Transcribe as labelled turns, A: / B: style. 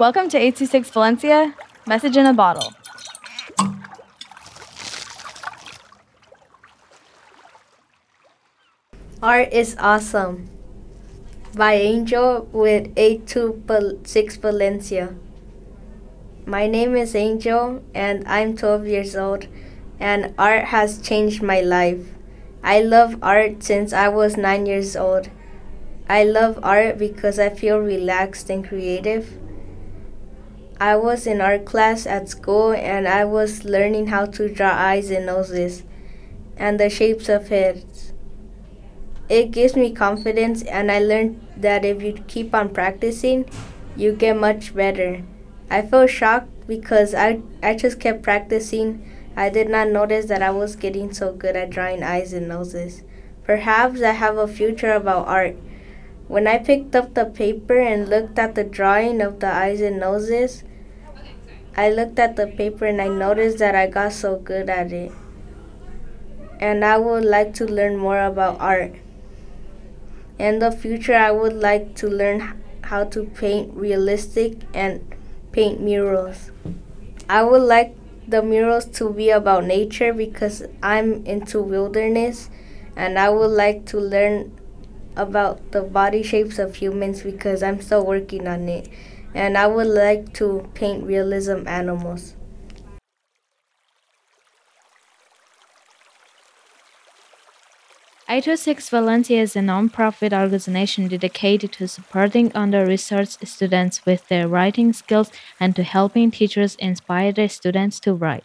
A: Welcome to 826 Valencia, message in a bottle.
B: Art is awesome. By Angel with 826 Valencia. My name is Angel and I'm 12 years old and art has changed my life. I love art since I was 9 years old. I love art because I feel relaxed and creative. I was in art class at school and I was learning how to draw eyes and noses and the shapes of heads. It gives me confidence and I learned that if you keep on practicing, you get much better. I felt shocked because I, I just kept practicing. I did not notice that I was getting so good at drawing eyes and noses. Perhaps I have a future about art. When I picked up the paper and looked at the drawing of the eyes and noses, I looked at the paper and I noticed that I got so good at it. And I would like to learn more about art. In the future, I would like to learn how to paint realistic and paint murals. I would like the murals to be about nature because I'm into wilderness and I would like to learn about the body shapes of humans because I'm still working on it and I would like to paint realism animals.
C: Eight Six Valencia is a non-profit organization dedicated to supporting under-researched students with their writing skills and to helping teachers inspire their students to write.